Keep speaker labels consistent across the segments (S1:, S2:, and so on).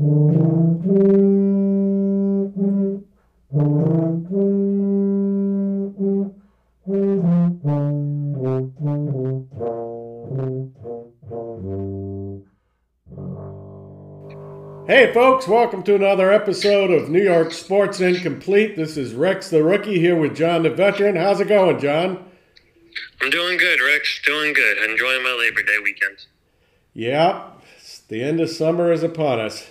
S1: Hey, folks, welcome to another episode of New York Sports Incomplete. This is Rex the Rookie here with Jon the Veteran. How's it going, Jon?
S2: I'm doing good, Rex. Doing good. Enjoying my Labor Day weekend.
S1: Yeah, the end of summer is upon us.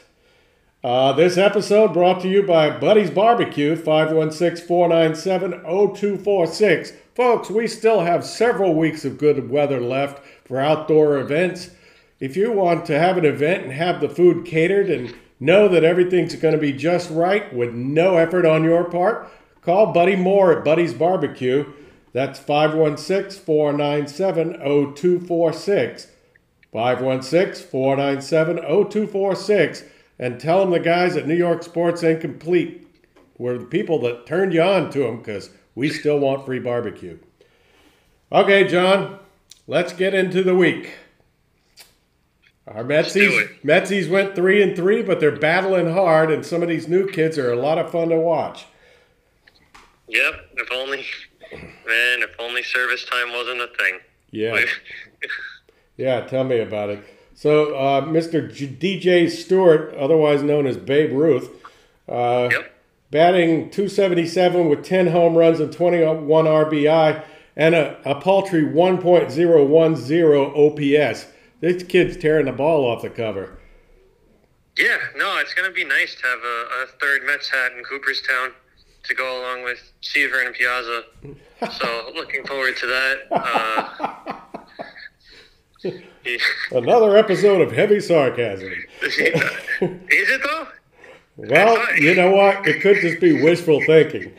S1: Uh, this episode brought to you by Buddy's Barbecue, 516 497 0246. Folks, we still have several weeks of good weather left for outdoor events if you want to have an event and have the food catered and know that everything's going to be just right with no effort on your part, call Buddy Moore at Buddy's Barbecue. That's 516 497 0246. 516 497 0246. And tell them the guys at New York Sports Incomplete were the people that turned you on to them because we still want free barbecue. Okay, John, let's get into the week. Our Metsies, Metsies went three and three, but they're battling hard, and some of these new kids are a lot of fun to watch.
S2: Yep, if only, man, if only service time wasn't a thing.
S1: Yeah. yeah, tell me about it. So, uh, Mr. G- DJ Stewart, otherwise known as Babe Ruth, uh,
S2: yep.
S1: batting 277 with 10 home runs and 21 RBI and a, a paltry 1.010 OPS. This kid's tearing the ball off the cover.
S2: Yeah, no, it's going to be nice to have a, a, third Mets hat in Cooperstown to go along with Seaver and Piazza. So looking forward to that. Uh,
S1: Another episode of heavy sarcasm.
S2: Is it though?
S1: Well, you know what? It could just be wishful thinking.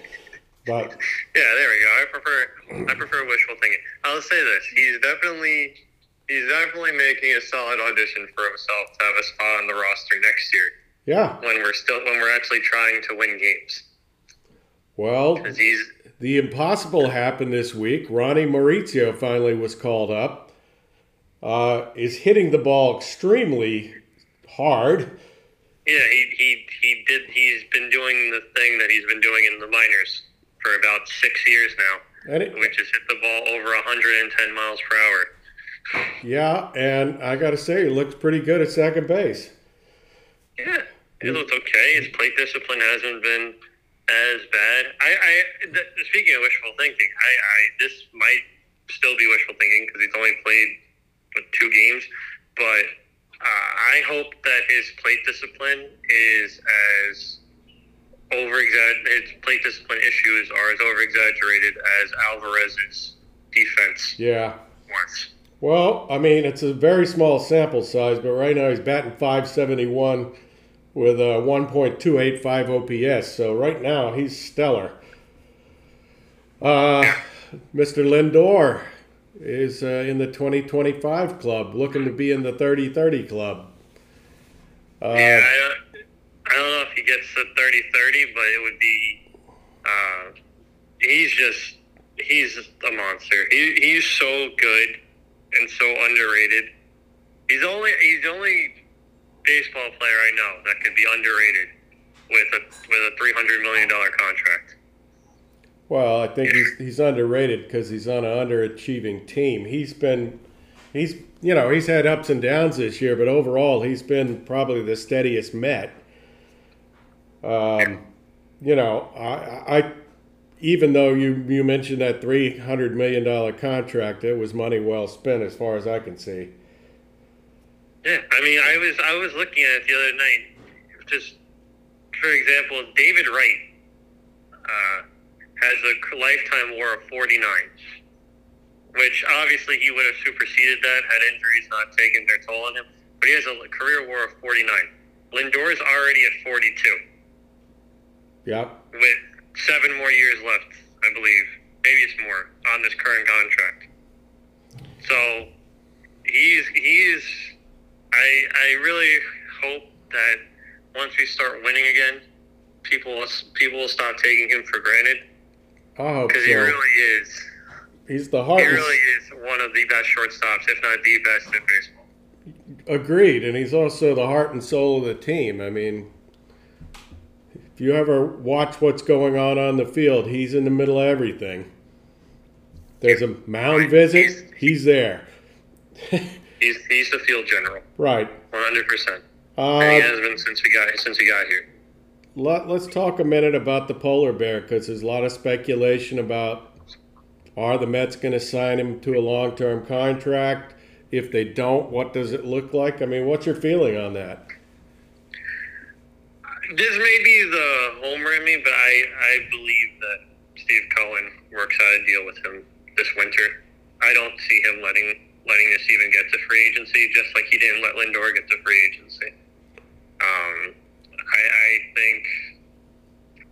S1: But
S2: yeah, there we go. I prefer I prefer wishful thinking. I'll say this: he's definitely he's definitely making a solid audition for himself to have a spot on the roster next year.
S1: Yeah.
S2: When we're still when we're actually trying to win games.
S1: Well, the impossible happened this week. Ronnie Mauricio finally was called up. Uh, is hitting the ball extremely hard.
S2: Yeah, he, he he did. He's been doing the thing that he's been doing in the minors for about six years now, it, which is hit the ball over 110 miles per hour.
S1: Yeah, and I got to say, he looks pretty good at second base.
S2: Yeah, he looked okay. His plate discipline hasn't been as bad. I, I th- speaking of wishful thinking, I, I this might still be wishful thinking because he's only played two games, but uh, I hope that his plate discipline is as over his plate discipline issues are as over exaggerated as Alvarez's defense.
S1: Yeah.
S2: Was.
S1: Well, I mean, it's a very small sample size, but right now he's batting 571 with a 1.285 OPS. So right now he's stellar. Uh, Mr. Lindor is uh, in the 2025 club, looking to be in the 30-30 club.
S2: Uh, yeah, I don't, I don't know if he gets the 30-30, but it would be. Uh, he's just he's a monster. He, he's so good and so underrated. He's only he's the only baseball player I know that could be underrated with a with a three hundred million dollar contract.
S1: Well, I think he's he's underrated because he's on an underachieving team. He's been he's you know he's had ups and downs this year, but overall he's been probably the steadiest Met. Um, you know, I, I even though you you mentioned that three hundred million dollar contract, it was money well spent as far as I can see.
S2: Yeah, I mean, I was I was looking at it the other night. Just for example, David Wright uh, has a lifetime WAR of forty nine, which obviously he would have superseded that had injuries not taken their toll on him. But he has a career WAR of forty nine. Lindor is already at forty two.
S1: Yeah.
S2: With seven more years left, I believe. Maybe it's more on this current contract. So he's he's. I I really hope that once we start winning again, people people will stop taking him for granted.
S1: I hope
S2: Because
S1: so.
S2: he really is.
S1: He's the heart.
S2: He really is one of the best shortstops, if not the best in baseball.
S1: Agreed, and he's also the heart and soul of the team. I mean, if you ever watch what's going on on the field, he's in the middle of everything. There's a mound visit, he's there.
S2: he's he's the field general.
S1: Right.
S2: One hundred percent. Uh, he has been since we got since he got here.
S1: Let, let's talk a minute about the polar bear because there's a lot of speculation about are the Mets going to sign him to a long-term contract? If they don't, what does it look like? I mean, what's your feeling on that?
S2: This may be the homer in me, but I, I believe that Steve Cohen works out a deal with him this winter. I don't see him letting letting this even get to free agency, just like he didn't let Lindor get to free agency. Um, I, I think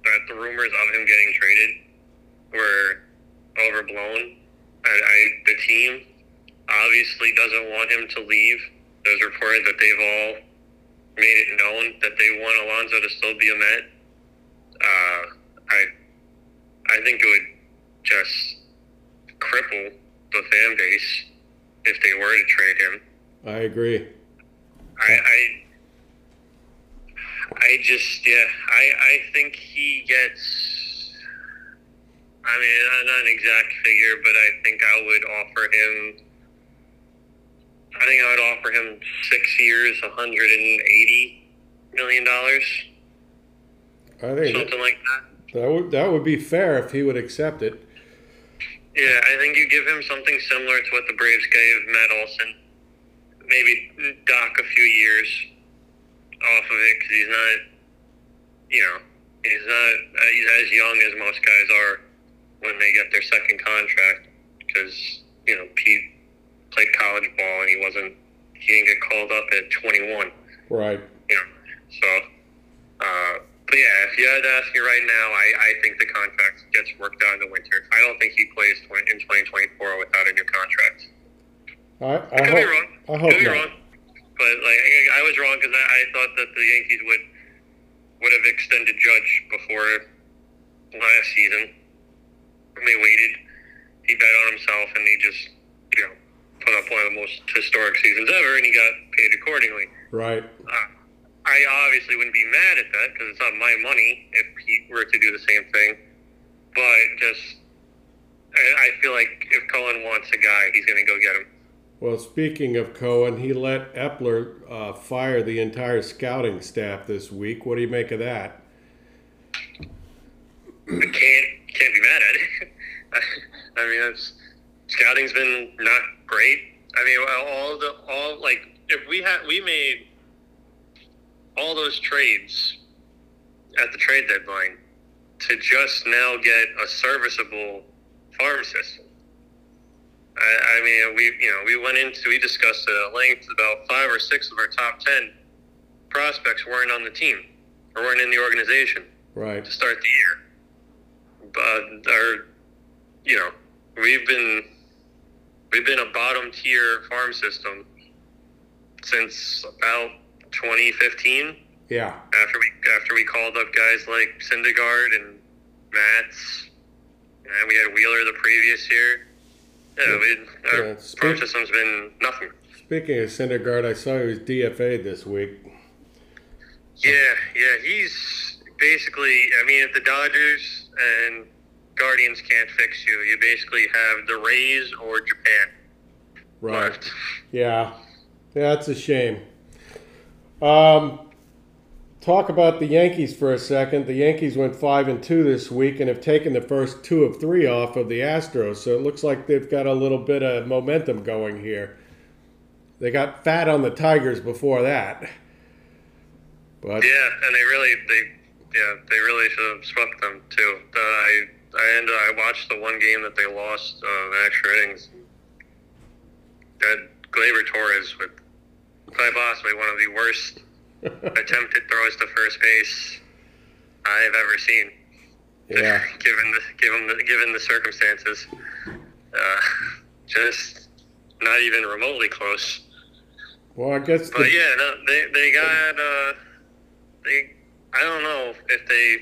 S2: that the rumors of him getting traded were overblown. I, I, the team obviously doesn't want him to leave. There's reported that they've all made it known that they want Alonso to still be a Met. Uh, I I think it would just cripple the fan base if they were to trade him.
S1: I agree.
S2: I, I I just yeah I I think he gets. I mean, not an exact figure, but I think I would offer him I think I would offer him six years, hundred and eighty million dollars.
S1: I think
S2: something that, like that.
S1: That would that would be fair if he would accept it.
S2: Yeah, I think you give him something similar to what the Braves gave Matt Olson. Maybe dock a few years off of it because he's not, you know, he's not uh, he's as young as most guys are when they get their second contract because you know Pete played college ball and he wasn't he didn't get called up at 21.
S1: Right.
S2: You know, so. Uh, but yeah, if you had to ask me right now, I, I think the contract gets worked out in the winter. I don't think he plays in 2024 without a new contract.
S1: I, I, hope. I hope not.
S2: But like I was wrong because I, I thought that the Yankees would would have extended Judge before last season. They waited. He bet on himself, and he just you know put up one of the most historic seasons ever, and he got paid accordingly.
S1: Right.
S2: Uh, I obviously wouldn't be mad at that because it's not my money if he were to do the same thing. But just, I, I feel like if Cohen wants a guy, he's going to go get him.
S1: Well, speaking of Cohen, he let Eppler uh, fire the entire scouting staff this week. What do you make of that?
S2: I can't can't be mad at it. I mean, scouting's been not great. I mean, all the all like if we had we made all those trades at the trade deadline to just now get a serviceable farm system. I, I mean, we you know we went into we discussed at length about five or six of our top ten prospects weren't on the team or weren't in the organization
S1: Right.
S2: to start the year. But our, you know, we've been we've been a bottom tier farm system since about 2015.
S1: Yeah.
S2: After we after we called up guys like Syndergaard and Matz, and we had Wheeler the previous year. Yeah, we, our
S1: Yeah,
S2: farm
S1: speak-
S2: system's been nothing.
S1: Speaking of Syndergaard, I saw he was DFA'd this week.
S2: Yeah, yeah, he's basically. I mean, if the Dodgers and Guardians can't fix you, you basically have the Rays or Japan
S1: Right.
S2: left.
S1: Yeah. Yeah, it's a shame. Um, talk about the Yankees for a second. The Yankees went five and two this week and have taken the first two of three off of the Astros. So it looks like they've got a little bit of momentum going here. They got fat on the Tigers before that. But
S2: Yeah, and they really, they, yeah, they really should have swept them too. Uh, I, I ended, I watched the one game that they lost uh, extra innings. That Gleyber Torres with quite possibly one of the worst attempted throws to first base I've ever seen.
S1: yeah,
S2: given the given the given the circumstances, uh, just not even remotely close.
S1: well, I guess
S2: But
S1: the,
S2: yeah, no, they they got uh, they. I don't know if they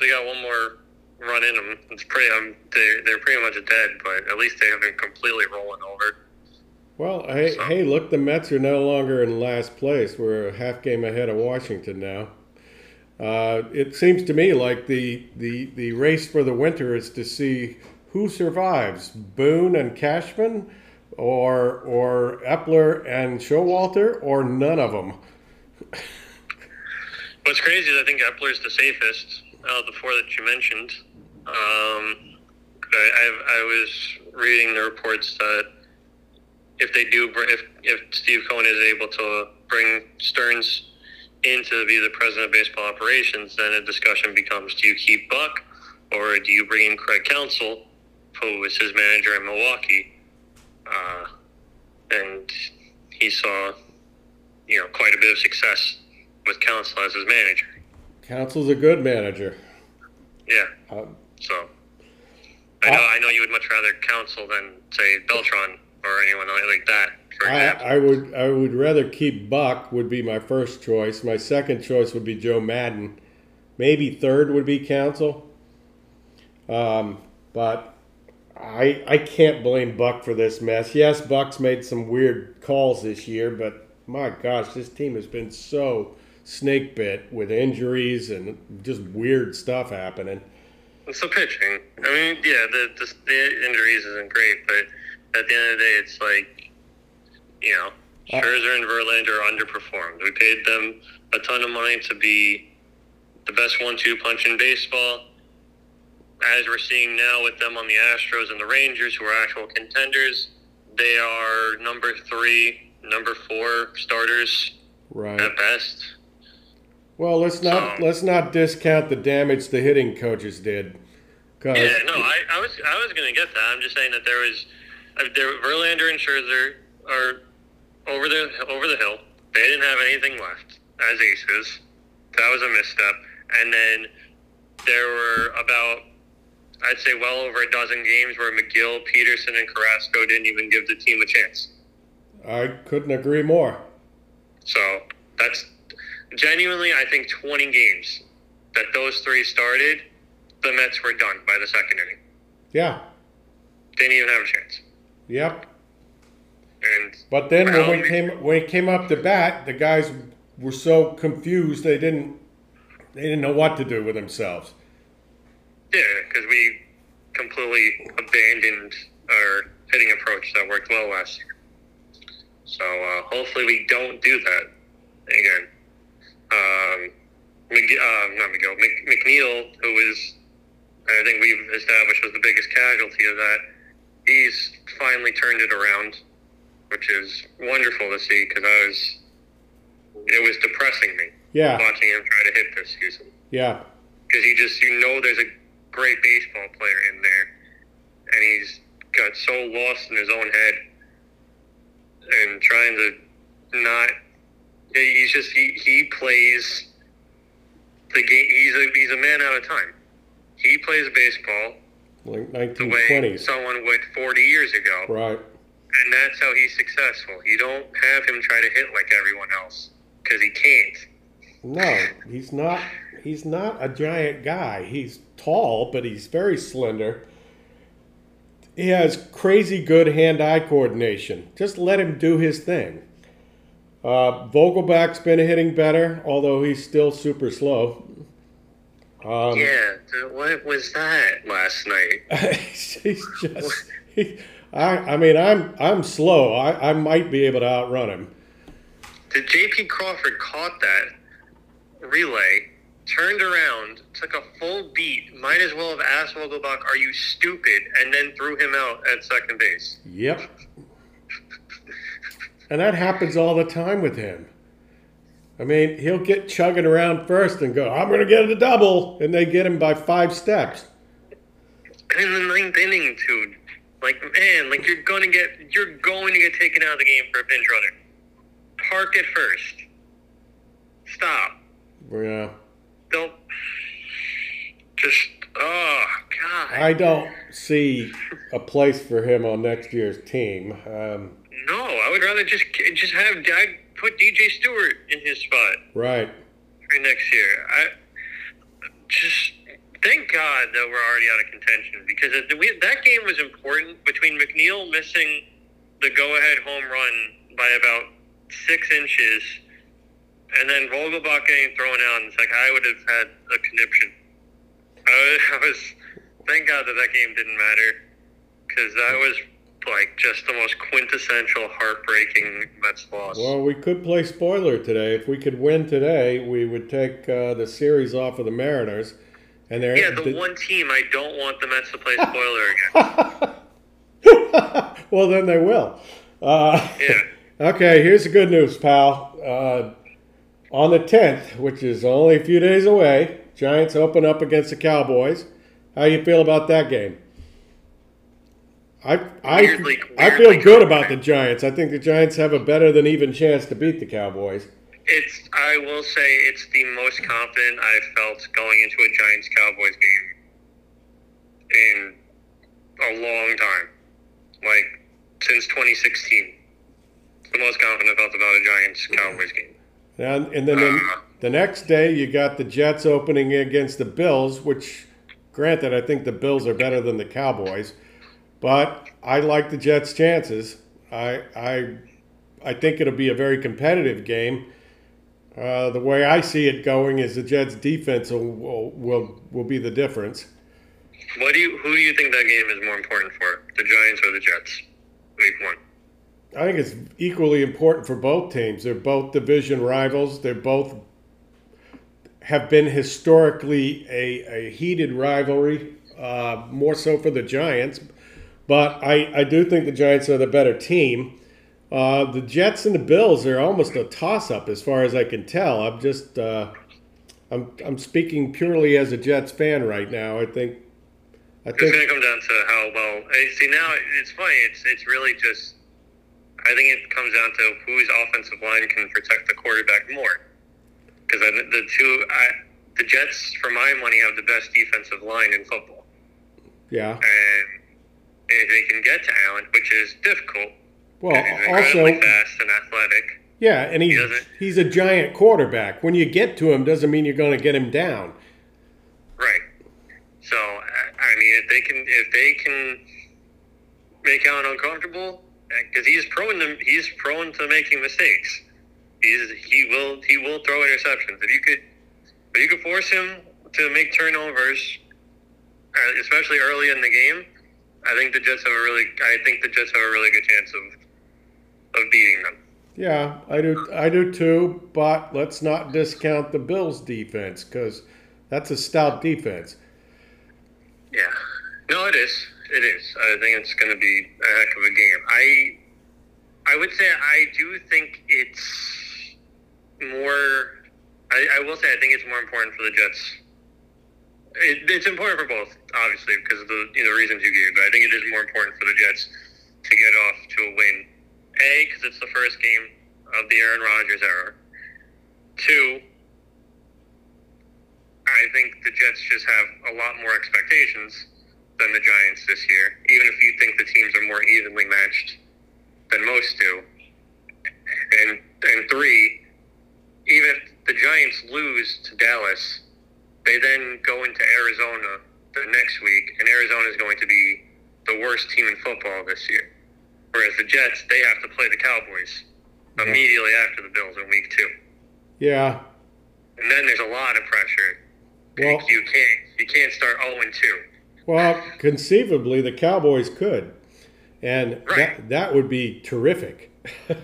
S2: they got one more run in them. It's pretty. Um, they they're pretty much dead, but at least they haven't completely rolling over.
S1: Well, hey,
S2: So-
S1: hey, look, the Mets are no longer in last place. We're a half game ahead of Washington now. Uh, it seems to me like the, the, the race for the winter is to see who survives Boone and Cashman, or, or Eppler and Showalter, or none of them.
S2: What's crazy is I think Eppler's the safest of the four that you mentioned. Um, I, I, I was reading the reports that if they do, if if Steve Cohen is able to bring Stearns in to be the president of baseball operations, then a discussion becomes: Do you keep Buck, or do you bring in Craig Counsell, who was his manager in Milwaukee, uh, and he saw, you know, quite a bit of success with Counsell as his manager.
S1: Counsell's a good manager.
S2: Yeah.
S1: Um,
S2: So I know I know you would much rather Counsell than say Beltran or anyone like that.
S1: I. I would I would rather keep Buck would be my first choice. My second choice would be Joe Maddon. Maybe third would be Counsell. Um, but I I can't blame Buck for this mess. Yes, Buck's made some weird calls this year, but my gosh, this team has been so snake bit with injuries and just weird stuff happening.
S2: It's the pitching. I mean, yeah, the, the the injuries isn't great, but at the end of the day, it's like you know,
S1: Uh,
S2: Scherzer and Verlander underperformed. We paid them a ton of money to be the best one-two punch in baseball. As we're seeing now with them on the Astros and the Rangers, who are actual contenders, they are number three, number four starters
S1: Right.
S2: at best.
S1: Well, let's not
S2: So-
S1: let's not discount the damage the hitting coaches did.
S2: Yeah, no, I, I was I was gonna get that. I'm just saying that there was there Uh, Verlander and Scherzer are over the over the hill. They didn't have anything left as aces. That was a misstep. And then there were about I'd say well over a dozen games where Megill, Peterson, and Carrasco didn't even give the team a chance.
S1: I couldn't agree more.
S2: So that's genuinely, I think, 20 games that those three started, the Mets were done by the second inning.
S1: Yeah.
S2: Didn't even have a chance.
S1: Yep.
S2: And
S1: But then when we came when it came up to bat, the guys were so confused they didn't they didn't know what to do with themselves.
S2: yeah, because we completely abandoned our hitting approach that worked well last year. So uh, hopefully we don't do that again. Um, McG- uh, not Megill, Mc- McNeil, who is, I think we've established was the biggest casualty of that, he's finally turned it around, which is wonderful to see because I was, it was depressing me
S1: Yeah,
S2: watching him try to hit this season
S1: yeah,
S2: because he just you know there's a great baseball player in there, and he's got so lost in his own head and trying to not. He's just he, he plays the game. He's a he's a man out of time. He plays baseball
S1: like
S2: the way someone would 40 years ago,
S1: Right.
S2: and that's how he's successful. You don't have him try to hit like everyone else because he can't.
S1: No, he's not he's not a giant guy. He's tall, but he's very slender. He has crazy good hand-eye coordination. Just let him do his thing. Uh, Vogelbach's been hitting better, although he's still super slow. Um,
S2: yeah, what was that last night?
S1: he's just. He, I, I mean, I'm I'm slow. I, I might be able to outrun him.
S2: Did J.P. Crawford caught that relay, turned around, took a full beat, might as well have asked Vogelbach, "Are you stupid?" and then threw him out at second base.
S1: Yep. And that happens all the time with him. I mean, he'll get chugging around first and go, I'm going to get a double. And they get him by five steps.
S2: And in the ninth inning, dude, like man, like you're gonna get, you're going to get taken out of the game for a pinch runner. Park it first. Stop.
S1: Yeah.
S2: Don't. Just. Oh God.
S1: I don't see a place for him on next year's team. Um,
S2: No, I would rather just just have Dag put DJ Stewart in his spot
S1: right.
S2: for next year. I just thank God that we're already out of contention because it, we, that game was important between McNeil missing the go-ahead home run by about six inches, and then Vogelbach getting thrown out, and it's like I would have had a conniption. I was, I was thank God that that game didn't matter because that was like just the most quintessential heartbreaking Mets loss.
S1: Well, we could play spoiler today. If we could win today, we would take uh, the series off of the Mariners. And they're
S2: yeah, the, the one team I don't want the Mets to play spoiler again.
S1: well, then they will. Uh,
S2: yeah.
S1: Okay, here's the good news, pal. Uh, on the 10th, which is only a few days away, Giants open up against the Cowboys. How you feel about that game? I I, I feel good about the Giants. I think the Giants have a better than even chance to beat the Cowboys.
S2: It's I will say it's the most confident I've felt going into a Giants Cowboys game in a long time. Like since 2016. It's the most confident I felt about a Giants Cowboys game.
S1: And, and then uh, the next day you got the Jets opening against the Bills, which granted I think the Bills are better than the Cowboys. But I like the Jets' chances. I I I think it'll be a very competitive game. Uh, the way I see it going is the Jets' defense will, will will be the difference.
S2: What do you who do you think that game is more important for, the Giants or the Jets? Week one.
S1: I think it's equally important for both teams. They're both division rivals. They're both have been historically a, a heated rivalry, uh, more so for the Giants. But I, I do think the Giants are the better team. Uh, the Jets and the Bills are almost a toss up as far as I can tell. I'm just uh, I'm I'm speaking purely as a Jets fan right now. I think
S2: I think it's going to come down to how well. See now it's funny. It's it's really just. I think it comes down to whose offensive line can protect the quarterback more. Because the two, I, the Jets, for my money, have the best defensive line in football.
S1: Yeah.
S2: And if they can get to Allen, which is difficult.
S1: Well, also
S2: fast and athletic.
S1: Yeah, and he's he he's a giant quarterback. When you get to him, doesn't mean you're going to get him down.
S2: Right. So I mean, if they can if they can make Allen uncomfortable, because he's prone to he's prone to making mistakes. He's he will he will throw interceptions. If you could if you could force him to make turnovers, uh, especially early in the game, I think the Jets have a really I think the Jets have a really good chance of of beating them.
S1: Yeah, I do I do too, but let's not discount the Bills defense cuz that's a stout defense.
S2: Yeah. No, it is. It is. I think it's going to be a heck of a game. I I would say I do think it's more I, I will say I think it's more important for the Jets it, it's important for both, obviously, because of the you know reasons you gave. But I think it is more important for the Jets to get off to a win. A, because it's the first game of the Aaron Rodgers era. Two, I think the Jets just have a lot more expectations than the Giants this year, even if you think the teams are more evenly matched than most do. And and three, even if the Giants lose to Dallas, they then go into Arizona the next week, and Arizona is going to be the worst team in football this year. Whereas the Jets, they have to play the Cowboys yeah. immediately after the Bills in week two.
S1: Yeah.
S2: And then there's a lot of pressure. Well, you can't you can't start 0 and 2.
S1: Well, conceivably the Cowboys could. And right. that that would be terrific.
S2: that,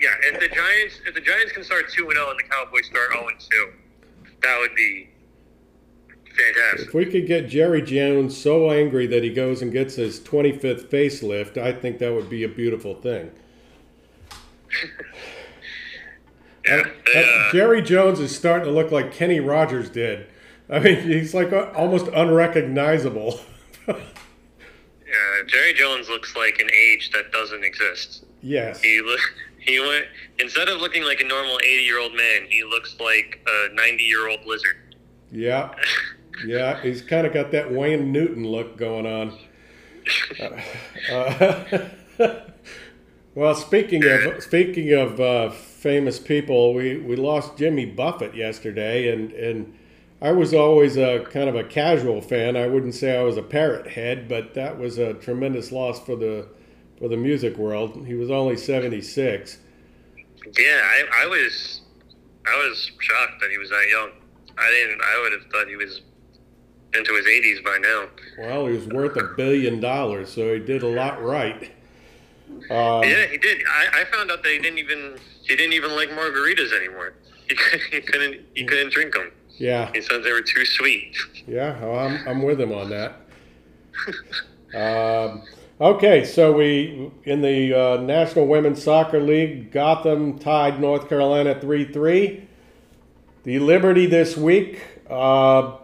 S2: yeah, and the Giants if the Giants can start 2 and 0 and the Cowboys start 0 and 2, that would be fantastic.
S1: If we could get Jerry Jones so angry that he goes and gets his 25th facelift, I think that would be a beautiful thing.
S2: yeah,
S1: uh, uh, uh, Jerry Jones is starting to look like Kenny Rogers did. I mean, he's like uh, almost unrecognizable.
S2: yeah, Jerry Jones looks like an age that doesn't exist.
S1: Yes.
S2: He look, he went instead of looking like a normal 80-year-old man, he looks like a 90-year-old lizard.
S1: Yeah. Yeah, he's kind of got that Wayne Newton look going on. Uh, uh, well, speaking of speaking of uh, famous people, we, we lost Jimmy Buffett yesterday, and and I was always a kind of a casual fan. I wouldn't say I was a parrot head, but that was a tremendous loss for the for the music world. He was only 76.
S2: Yeah, I, I was I was shocked that he was that young. I didn't. I would have thought he was into his 80s by now.
S1: Well, he was worth a billion dollars, so he did a lot right. Um,
S2: yeah, he did. I, I found out that he didn't even he didn't even like margaritas anymore. He, he couldn't he couldn't drink them.
S1: Yeah.
S2: He said they were too sweet.
S1: Yeah, well, I'm I'm with him on that. um, okay, so we in the uh, National Women's Soccer League, Gotham tied North Carolina three three. The Liberty this week uh,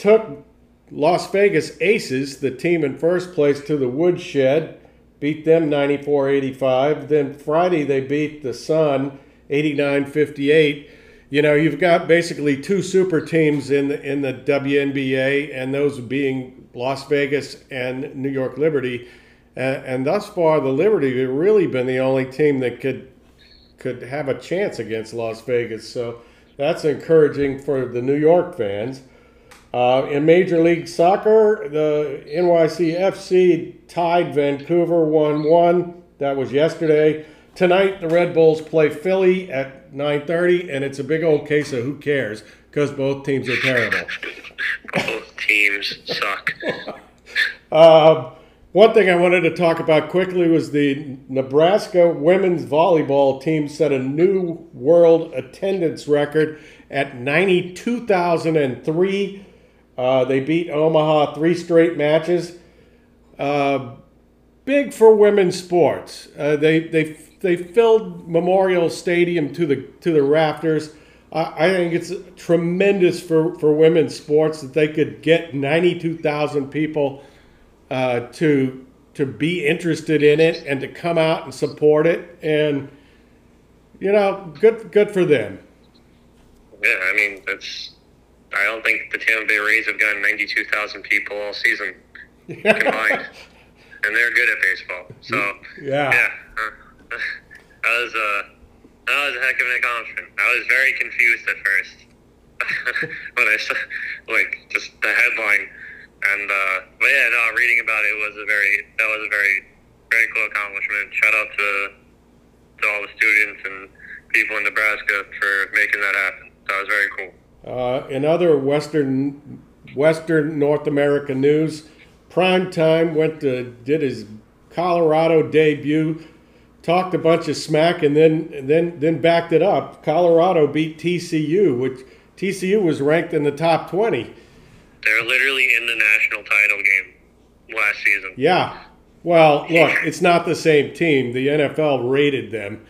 S1: took Las Vegas Aces, the team in first place, to the woodshed beat them 94-85. Then Friday they beat the Sun 89-58. You know, you've got basically two super teams in the in the WNBA, and those being Las Vegas and New York Liberty. And, and thus far, the Liberty have really been the only team that could could have a chance against Las Vegas. So that's encouraging for the New York fans. Uh, in Major League Soccer, the NYCFC tied Vancouver 1 1. That was yesterday. Tonight, the Red Bulls play Philly at 9.30, and it's a big old case of who cares because both teams are terrible.
S2: both teams suck.
S1: uh, one thing I wanted to talk about quickly was the Nebraska women's volleyball team set a new world attendance record at 92,003 uh, they beat Omaha three straight matches. Uh, big for women's sports. Uh, they they they filled Memorial Stadium to the to the rafters. I think it's tremendous for, for women's sports that they could get 92,000 people uh, to to be interested in it and to come out and support it. And you know, good good for them.
S2: Yeah, I mean that's I don't think the Tampa Bay Rays have gotten 92,000 people all season combined, and they're good at baseball. So
S1: yeah,
S2: yeah, uh, that was uh, that was a heck of an accomplishment. I was very confused at first when I saw like just the headline, and uh, but yeah, no, reading about it was a very that was a very very cool accomplishment. Shout out to to all the students and people in Nebraska for making that happen. That was very cool.
S1: Uh, in other Western Western North American news, Prime Time went to did his Colorado debut, talked a bunch of smack, and then and then then backed it up. Colorado beat TCU, which TCU was ranked in the top twenty.
S2: They're literally in the national title game last season.
S1: Yeah. Well, look, it's not the same team. The NFL rated them.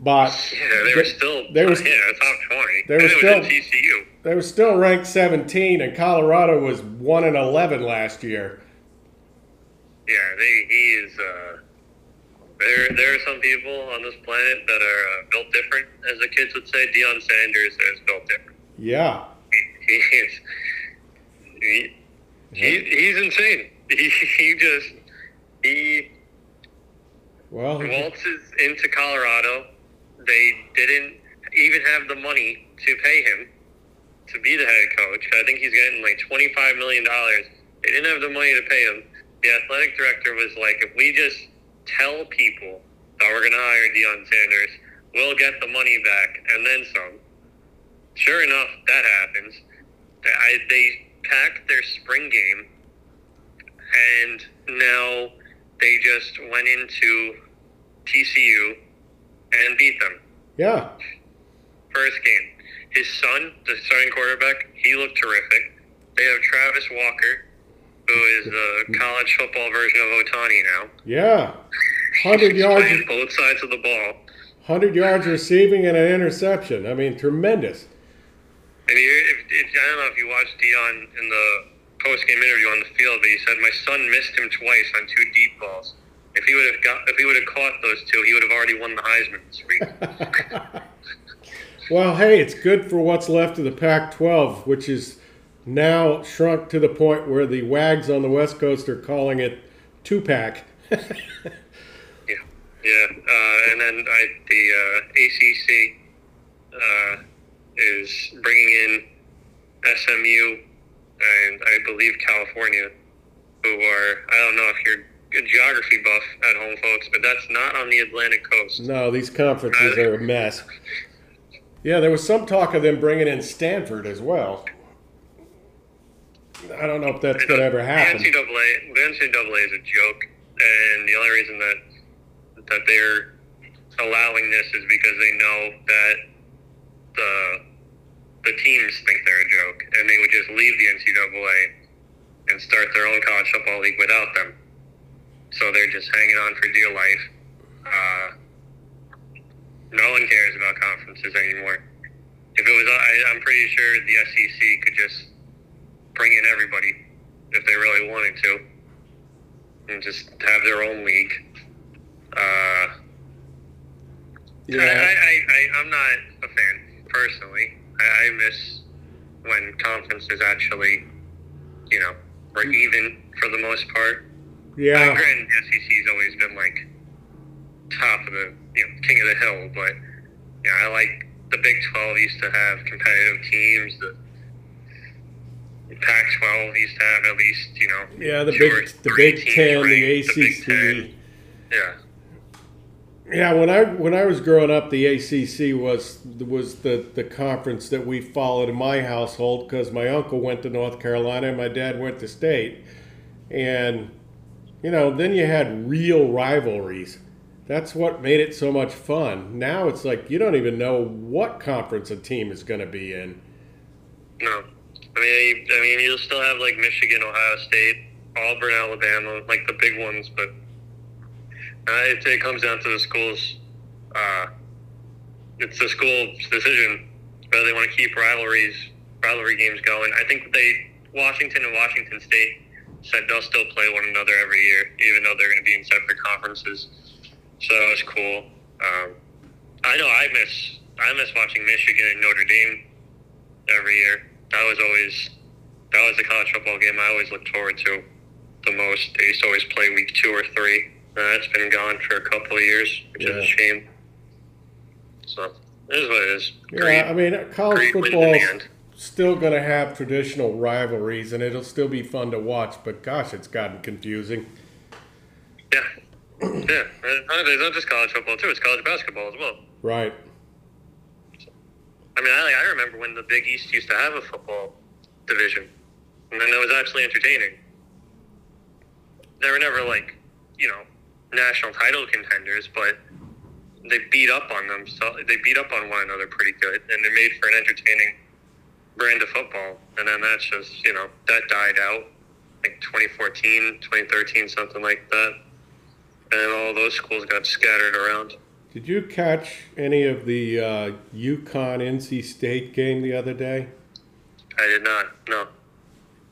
S1: But
S2: yeah, they were still they were yeah top twenty.
S1: They were still
S2: TCU.
S1: They were still ranked 17, and Colorado was one and 11 last year.
S2: Yeah, they, he is. Uh, there, there are some people on this planet that are uh, built different, as the kids would say. Deion Sanders is built different.
S1: Yeah.
S2: He, he is. He, he, he's insane. He, he just he
S1: well
S2: waltzes into Colorado they didn't even have the money to pay him to be the head coach. I think he's getting like $25 million. They didn't have the money to pay him. The athletic director was like, if we just tell people that we're going to hire Deion Sanders, we'll get the money back and then some. Sure enough, that happens. I, they packed their spring game, and now they just went into TCU and beat them.
S1: Yeah.
S2: First game. His son, the starting quarterback, he looked terrific. They have Travis Walker, who is the college football version of Ohtani now.
S1: Yeah. 100 yards.
S2: both sides of the ball.
S1: 100 yards receiving and an interception. I mean, tremendous.
S2: And he, if, if, I don't know if you watched Deion in the post game interview on the field, but he said, My son missed him twice on two deep balls. If he would have got, if he would have caught those two, he would have already won the Heisman
S1: well, hey, it's good for what's left of the Pac-12, which is now shrunk to the point where the wags on the West Coast are calling it two-pack.
S2: yeah, yeah, uh, and then I, the uh, ACC uh, is bringing in SMU and I believe California, who are I don't know if you're a geography buff at home, folks, but that's not on the Atlantic coast.
S1: No, these conferences are a mess. Yeah, there was some talk of them bringing in Stanford as well. I don't know if that's going to ever happen.
S2: The NCAA, the NCAA is a joke, and the only reason that that they're allowing this is because they know that the the teams think they're a joke, and they would just leave the NCAA and start their own college football league without them. So they're just hanging on for dear life. Uh, no one cares about conferences anymore. If it was, I, I'm pretty sure the SEC could just bring in everybody if they really wanted to, and just have their own league. Uh, yeah. I, I, I, I'm not a fan personally. I, I miss when conferences actually, you know, were even for the most part.
S1: Yeah.
S2: Uh, granted, SEC's always been like top of the, you know, king of the hill, but yeah, I like the Big 12 used to have competitive teams. The Pac-12 used to have at least, you know,
S1: yeah, the Big the Big Ten, the ACC. The
S2: yeah.
S1: Yeah, when I when I was growing up, the ACC was was the the conference that we followed in my household because my uncle went to North Carolina and my dad went to State, and you know then you had real rivalries. That's what made it so much fun. Now it's like you don't even know what conference a team is going to be in.
S2: No, I mean, I mean, you'll still have like Michigan, Ohio State, Auburn, Alabama, like the big ones, but it, it comes down to the school's. Uh, it's the school's decision whether they want to keep rivalries, rivalry games going. I think they Washington and Washington State said they'll still play one another every year, even though they're going to be in separate conferences. So that was cool. Um, I know I miss I miss watching Michigan and Notre Dame every year. That was always that was the college football game I always looked forward to the most. They used to always play week two or three. That's been gone for a couple of years, which yeah. is a shame. So it is what it is.
S1: Yeah, I mean, college football still going to have traditional rivalries, and it'll still be fun to watch. But gosh, it's gotten confusing.
S2: Yeah, yeah. It's not just college football too; it's college basketball as well.
S1: Right.
S2: I mean, I, I remember when the Big East used to have a football division, and then it was actually entertaining. They were never like, you know, national title contenders, but they beat up on them. So they beat up on one another pretty good, and they made for an entertaining brand of football. And then that's just you know that died out, like 2014, 2013, something like that. And all those schools got scattered around.
S1: Did you catch any of the uh, UConn NC State game the other day?
S2: I did not. No.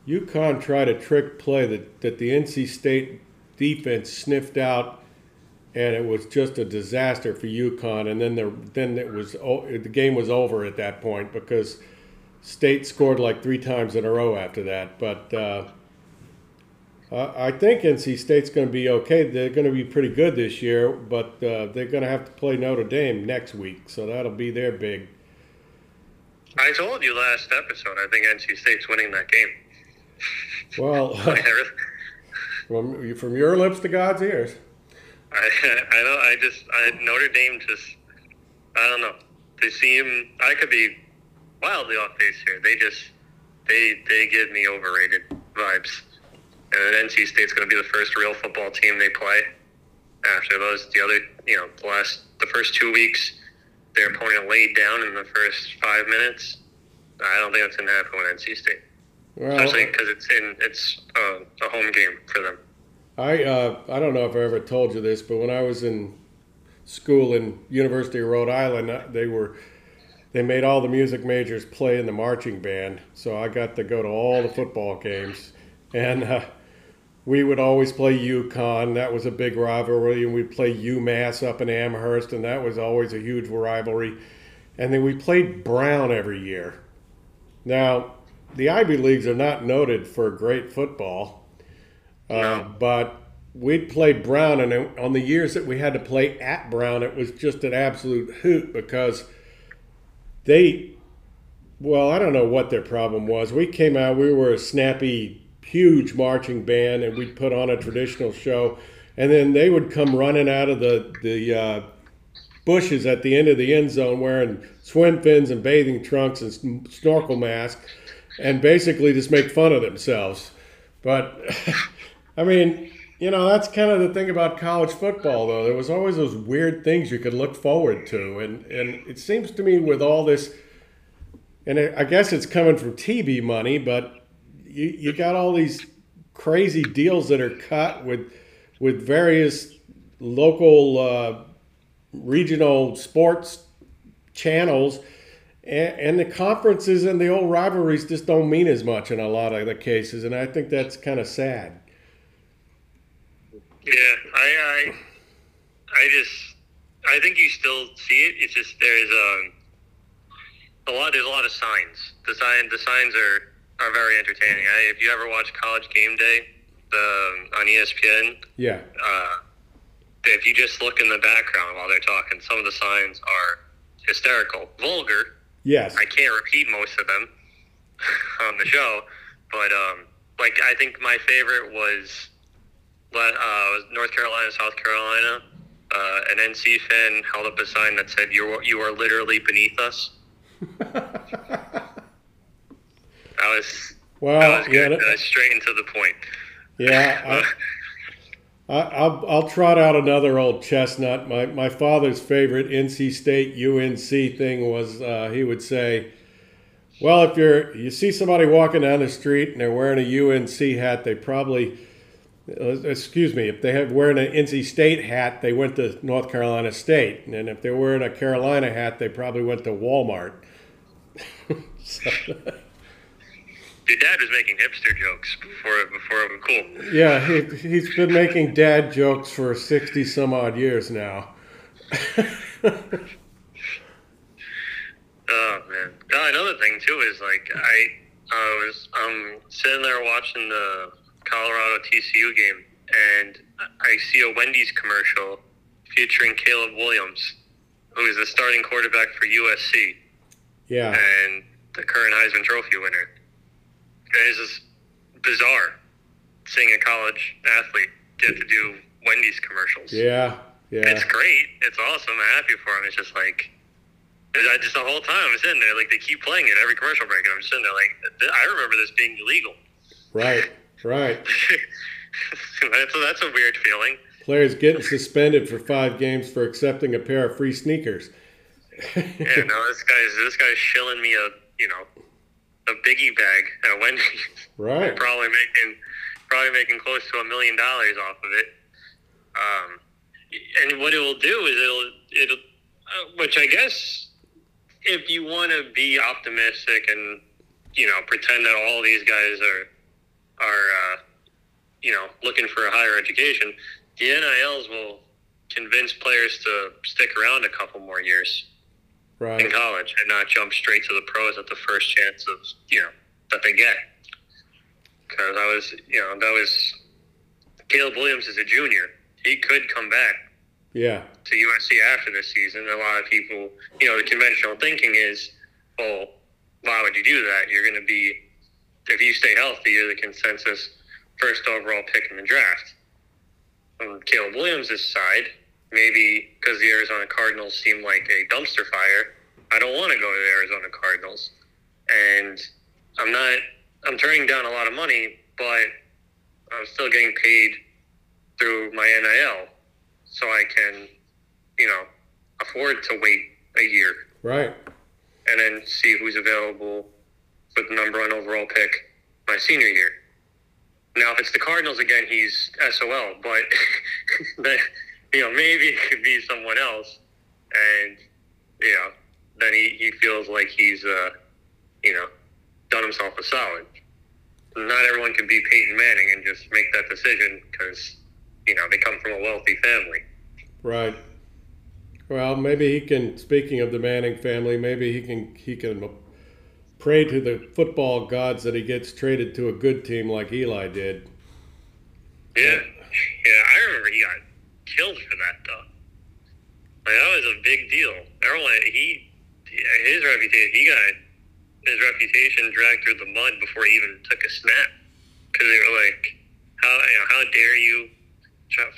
S1: UConn tried a trick play that, that the NC State defense sniffed out, and it was just a disaster for UConn. And then the then it was the game was over at that point because State scored like three times in a row after that. But uh, I think NC State's going to be okay. They're going to be pretty good this year, but uh, they're going to have to play Notre Dame next week, so that'll be their big.
S2: I told you last episode. I think NC State's winning that game.
S1: Well. From from your lips to God's ears.
S2: I I know. I just I, Notre Dame just I don't know. They seem I could be wildly off base here. They just they they give me overrated vibes. And NC State's going to be the first real football team they play. After those, the other you know the last the first two weeks, their opponent laid down in the first five minutes. I don't think that's going to happen with NC State. Well, Especially because it's in it's uh, a home game for them.
S1: I uh, I don't know if I ever told you this, but when I was in school in University of Rhode Island, they were they made all the music majors play in the marching band, so I got to go to all the football games, and uh, we would always play UConn. That was a big rivalry, and we'd play UMass up in Amherst, and that was always a huge rivalry. And then we played Brown every year. Now, the Ivy Leagues are not noted for great football, uh, but we'd play Brown, and on the years that we had to play at Brown, it was just an absolute hoot because they, well, I don't know what their problem was. We came out, we were a snappy huge marching band, and we'd put on a traditional show, and then they would come running out of the the uh, bushes at the end of the end zone wearing swim fins and bathing trunks and snorkel masks, and basically just make fun of themselves. But I mean, you know, that's kind of the thing about college football, though. There was always those weird things you could look forward to, and and it seems to me with all this, and I guess it's coming from TV money, but you you got all these crazy deals that are cut with with various local uh, regional sports channels and, and, the conferences and the old rivalries just don't mean as much in a lot of the cases and i think that's kind of sad
S2: yeah i i i just i think you still see it. It's just there's um, a lot there's a lot of signs. The sign the signs are are very entertaining. I, if you ever watch college game day the on espn
S1: yeah.
S2: uh, if you just look in the background while they're talking, some of the signs are hysterical, vulgar.
S1: Yes.
S2: I can't repeat most of them on the show, but um, like I think my favorite was uh, North Carolina, South Carolina. Uh, an NC fan held up a sign that said, "You are, you are literally beneath us." that was well, that was good. Yeah, that, uh, straight into the point.
S1: Yeah. I, I'll, I'll trot out another old chestnut. My, my father's favorite NC State UNC thing was uh, he would say, "Well, if you're you see somebody walking down the street and they're wearing a UNC hat, they probably, excuse me, if they have wearing an NC State hat, they went to North Carolina State, and if they're wearing a Carolina hat, they probably went to Walmart."
S2: so, your dad was making hipster jokes before before it was cool.
S1: Yeah, he, he's been making dad jokes for sixty some odd years now.
S2: oh man! Uh, another thing too is like I I was um sitting there watching the Colorado TCU game, and I see a Wendy's commercial featuring Caleb Williams, who is the starting quarterback for USC.
S1: Yeah.
S2: And the current Heisman Trophy winner it's just bizarre seeing a college athlete get to do Wendy's commercials.
S1: Yeah, yeah.
S2: It's great. It's awesome. I'm happy for him. It's just like, I just the whole time I'm sitting there, like they keep playing it every commercial break, and I'm sitting there like, I remember this being illegal.
S1: Right, right.
S2: that's, that's a weird feeling.
S1: Players getting suspended for five games for accepting a pair of free sneakers.
S2: yeah, no, this guy's this guy's shilling me a you know a biggie bag at Wendy's.
S1: Right.
S2: probably making probably making close to a million dollars off of it. Um, and what it will do is it'll it'll, uh, which I guess if you want to be optimistic and you know pretend that all these guys are are uh, you know looking for a higher education, the NILs will convince players to stick around a couple more years
S1: right.
S2: in college and not jump straight to the pros at the first chance of you know that they get. Because I was, you know, that was Caleb Williams is a junior. He could come back.
S1: Yeah.
S2: To USC after this season. A lot of people, you know, the conventional thinking is, well, why would you do that? You're going to be, if you stay healthy, you're the consensus first overall pick in the draft. On Caleb Williams' side, maybe because the Arizona Cardinals seem like a dumpster fire, I don't want to go to the Arizona Cardinals. And I'm not, I'm turning down a lot of money, but I'm still getting paid through my NIL. So I can, you know, afford to wait a year.
S1: Right.
S2: And then see who's available for the number one overall pick my senior year. Now, if it's the Cardinals again, he's SOL, but you know, maybe it could be someone else, and you know, then he, he feels like he's uh, you know, done himself a solid. Not everyone can be Peyton Manning and just make that decision because you know they come from a wealthy family.
S1: Right. Well, maybe he can. Speaking of the Manning family, maybe he can he can pray to the football gods that he gets traded to a good team like Eli did.
S2: Yeah, yeah. I remember he got killed for that though. Like that was a big deal. Everyone he his reputation he got his reputation dragged through the mud before he even took a snap. because they were like, how you know, how dare you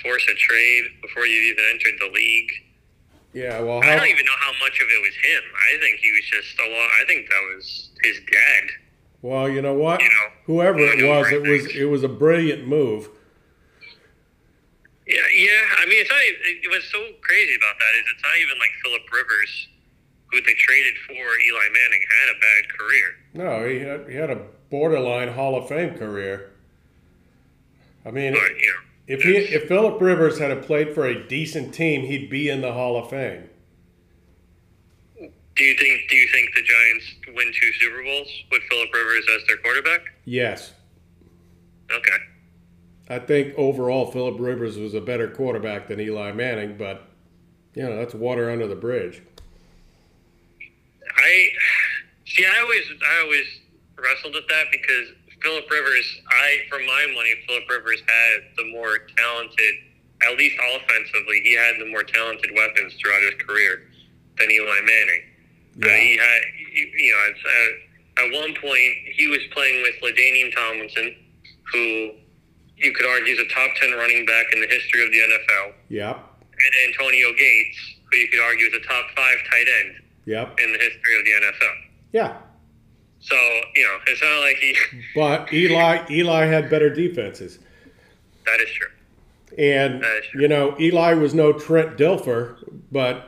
S2: force a trade before you even entered the league?
S1: Yeah, well,
S2: I don't even know how much of it was him. I think he was just a lot. I think that was his dad.
S1: well, you know what?
S2: You know,
S1: Whoever it was, it was it was a brilliant move.
S2: Yeah, yeah. I mean, it's not. It, it was so crazy about that is it's not even like Philip Rivers, who they traded for Eli Manning, had a bad career.
S1: No, he had he had a borderline Hall of Fame career. I mean,
S2: But you know,
S1: if he if Philip Rivers had played for a decent team, he'd be in the Hall of Fame.
S2: do you think do you think the Giants win two Super Bowls with Philip Rivers as their quarterback?
S1: Yes,
S2: Okay.
S1: I think overall Philip Rivers was a better quarterback than Eli Manning, but you know that's water under the bridge.
S2: I see. I always, I always wrestled with that because Philip Rivers. I, for my money, Philip Rivers had the more talented, at least offensively, he had the more talented weapons throughout his career than Eli Manning. Uh, he had, you you know, it's, uh, at one point he was playing with LaDainian Tomlinson, who you could argue is a top ten running back in the history of the NFL,
S1: Yep,
S2: and Antonio Gates, who you could argue is a top five tight end
S1: yep,
S2: in the history of the NFL.
S1: yeah.
S2: So you know, it's not like he.
S1: But Eli Eli had better defenses.
S2: that is true.
S1: And
S2: is true.
S1: you know, Eli was no Trent Dilfer, but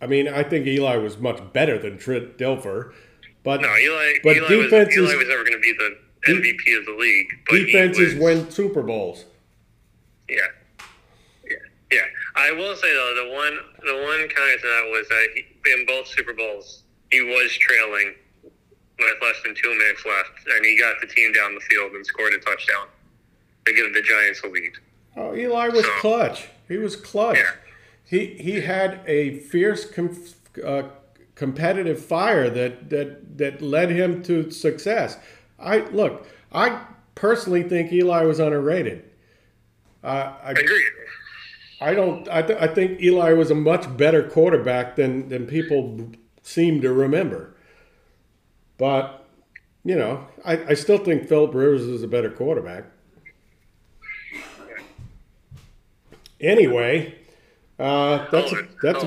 S1: I mean, I think Eli was much better than Trent Dilfer. But
S2: No, Eli.
S1: But
S2: Eli,
S1: defenses-
S2: was, Eli was never going to be the MVP of the league. But
S1: defenses
S2: was-
S1: win Super Bowls.
S2: Yeah. Yeah. Yeah. I will say though, the one the one counter to that was that he, in both Super Bowls he was trailing with less than two minutes left, and he got the team down the field and scored a touchdown to give the Giants a lead.
S1: Oh, Eli was
S2: So-
S1: clutch. He was clutch.
S2: Yeah.
S1: He he had a fierce com- uh, competitive fire that that that led him to success. I look. I personally think Eli was underrated. Uh, I
S2: Agreed.
S1: I don't. I, th- I think Eli was a much better quarterback than than people seem to remember. But you know, I, I still think Philip Rivers is a better quarterback. Anyway, uh, that's
S2: a-
S1: that's
S2: a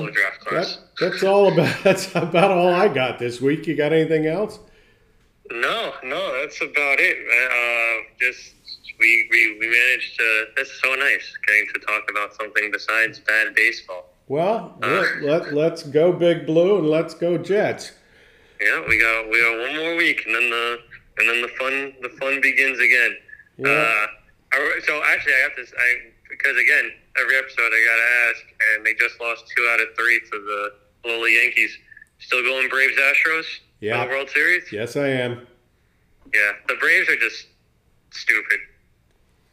S1: that, that's all about that's about all I got this week. You got anything else?
S2: No, no, that's about it. Uh, just we, we we managed to. That's so nice getting to talk about something besides bad baseball.
S1: Well, let, let, let's go Big Blue and let's go Jets.
S2: Yeah, we got we got one more week, and then the and then the fun the fun begins again.
S1: Yeah.
S2: Uh, I- so actually, I got this. I because again, every episode I gotta ask, and they just lost two out of three to the lowly Yankees. Still going Braves Astros
S1: Yeah.
S2: for the World Series.
S1: Yes, I am.
S2: Yeah, the Braves are just stupid.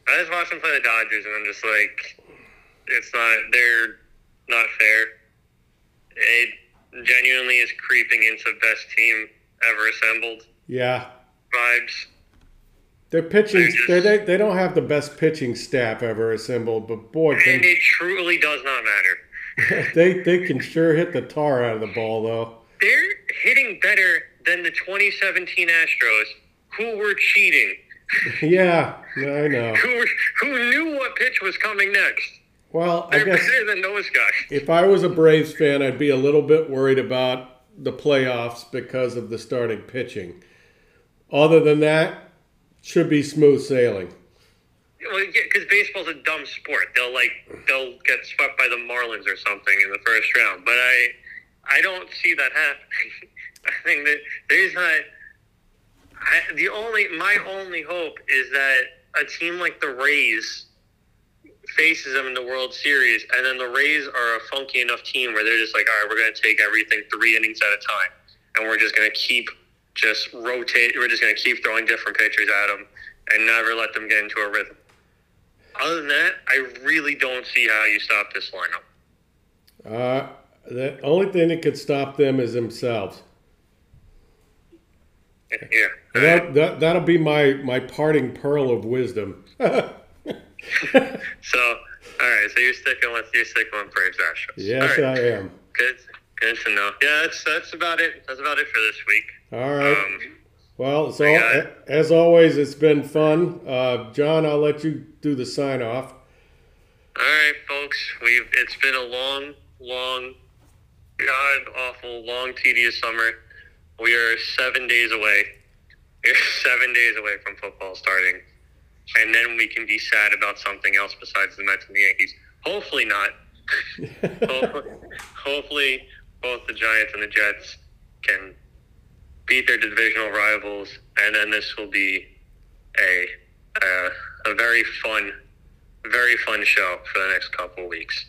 S2: I just watched them play the Dodgers, and I'm just like, it's not. They're not fair. It genuinely is creeping into best team ever assembled
S1: Yeah,
S2: vibes.
S1: Their pitching, they they they don't have the best pitching staff ever assembled, but boy,
S2: And
S1: can,
S2: it truly does not matter.
S1: they they can sure hit the tar out of the ball though.
S2: They're hitting better than the 2017 Astros, who were cheating,
S1: Yeah, I know.
S2: who who knew what pitch was coming next.
S1: Well, I guess
S2: better than those guys.
S1: if I was a Braves fan, I'd be a little bit worried about the playoffs because of the starting pitching. Other than that, should be smooth sailing.
S2: Well, yeah, because baseball's a dumb sport. They'll like they'll get swept by the Marlins or something in the first round. But I I don't see that happening. I think that there's not. I, the only my only hope is that a team like the Rays faces them in the World Series, and then the Rays are a funky enough team where they're just like, all right, we're going to take everything three innings at a time, and we're just going to keep just rotate. We're just going to keep throwing different pitchers at them and never let them get into a rhythm. Other than that, I really don't see how you stop this lineup.
S1: Uh, the only thing that could stop them is themselves.
S2: Yeah.
S1: That, that that'll be my my parting pearl of wisdom.
S2: So, all right. So you're sticking with you're sticking with Braves Astros.
S1: yes,
S2: right.
S1: I am.
S2: Good. Good to know. Yeah, that's that's about it. That's about it for this week.
S1: All right.
S2: Um,
S1: Well, so as always, it's been fun. Uh, Jon, I'll let you do the sign off.
S2: All right, folks. We've it's been a long, long, god awful, long, tedious summer. We are seven days away. We're seven days away from football starting, and then we can be sad about something else besides the Mets and the Yankees. Hopefully not. hopefully, hopefully, both the Giants and the Jets can beat their divisional rivals, and then this will be a uh, a very fun, very fun show for the next couple of weeks.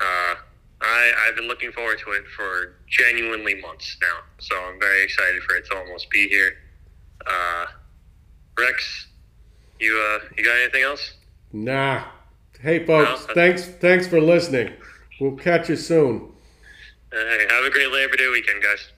S2: Uh, I I've been looking forward to it for genuinely months now, so I'm very excited for it to almost be here. Uh, Rex, you uh, you got anything else?
S1: Nah. Hey, folks,
S2: No.
S1: thanks thanks for listening. We'll catch you soon.
S2: Hey, have a great Labor Day weekend, guys.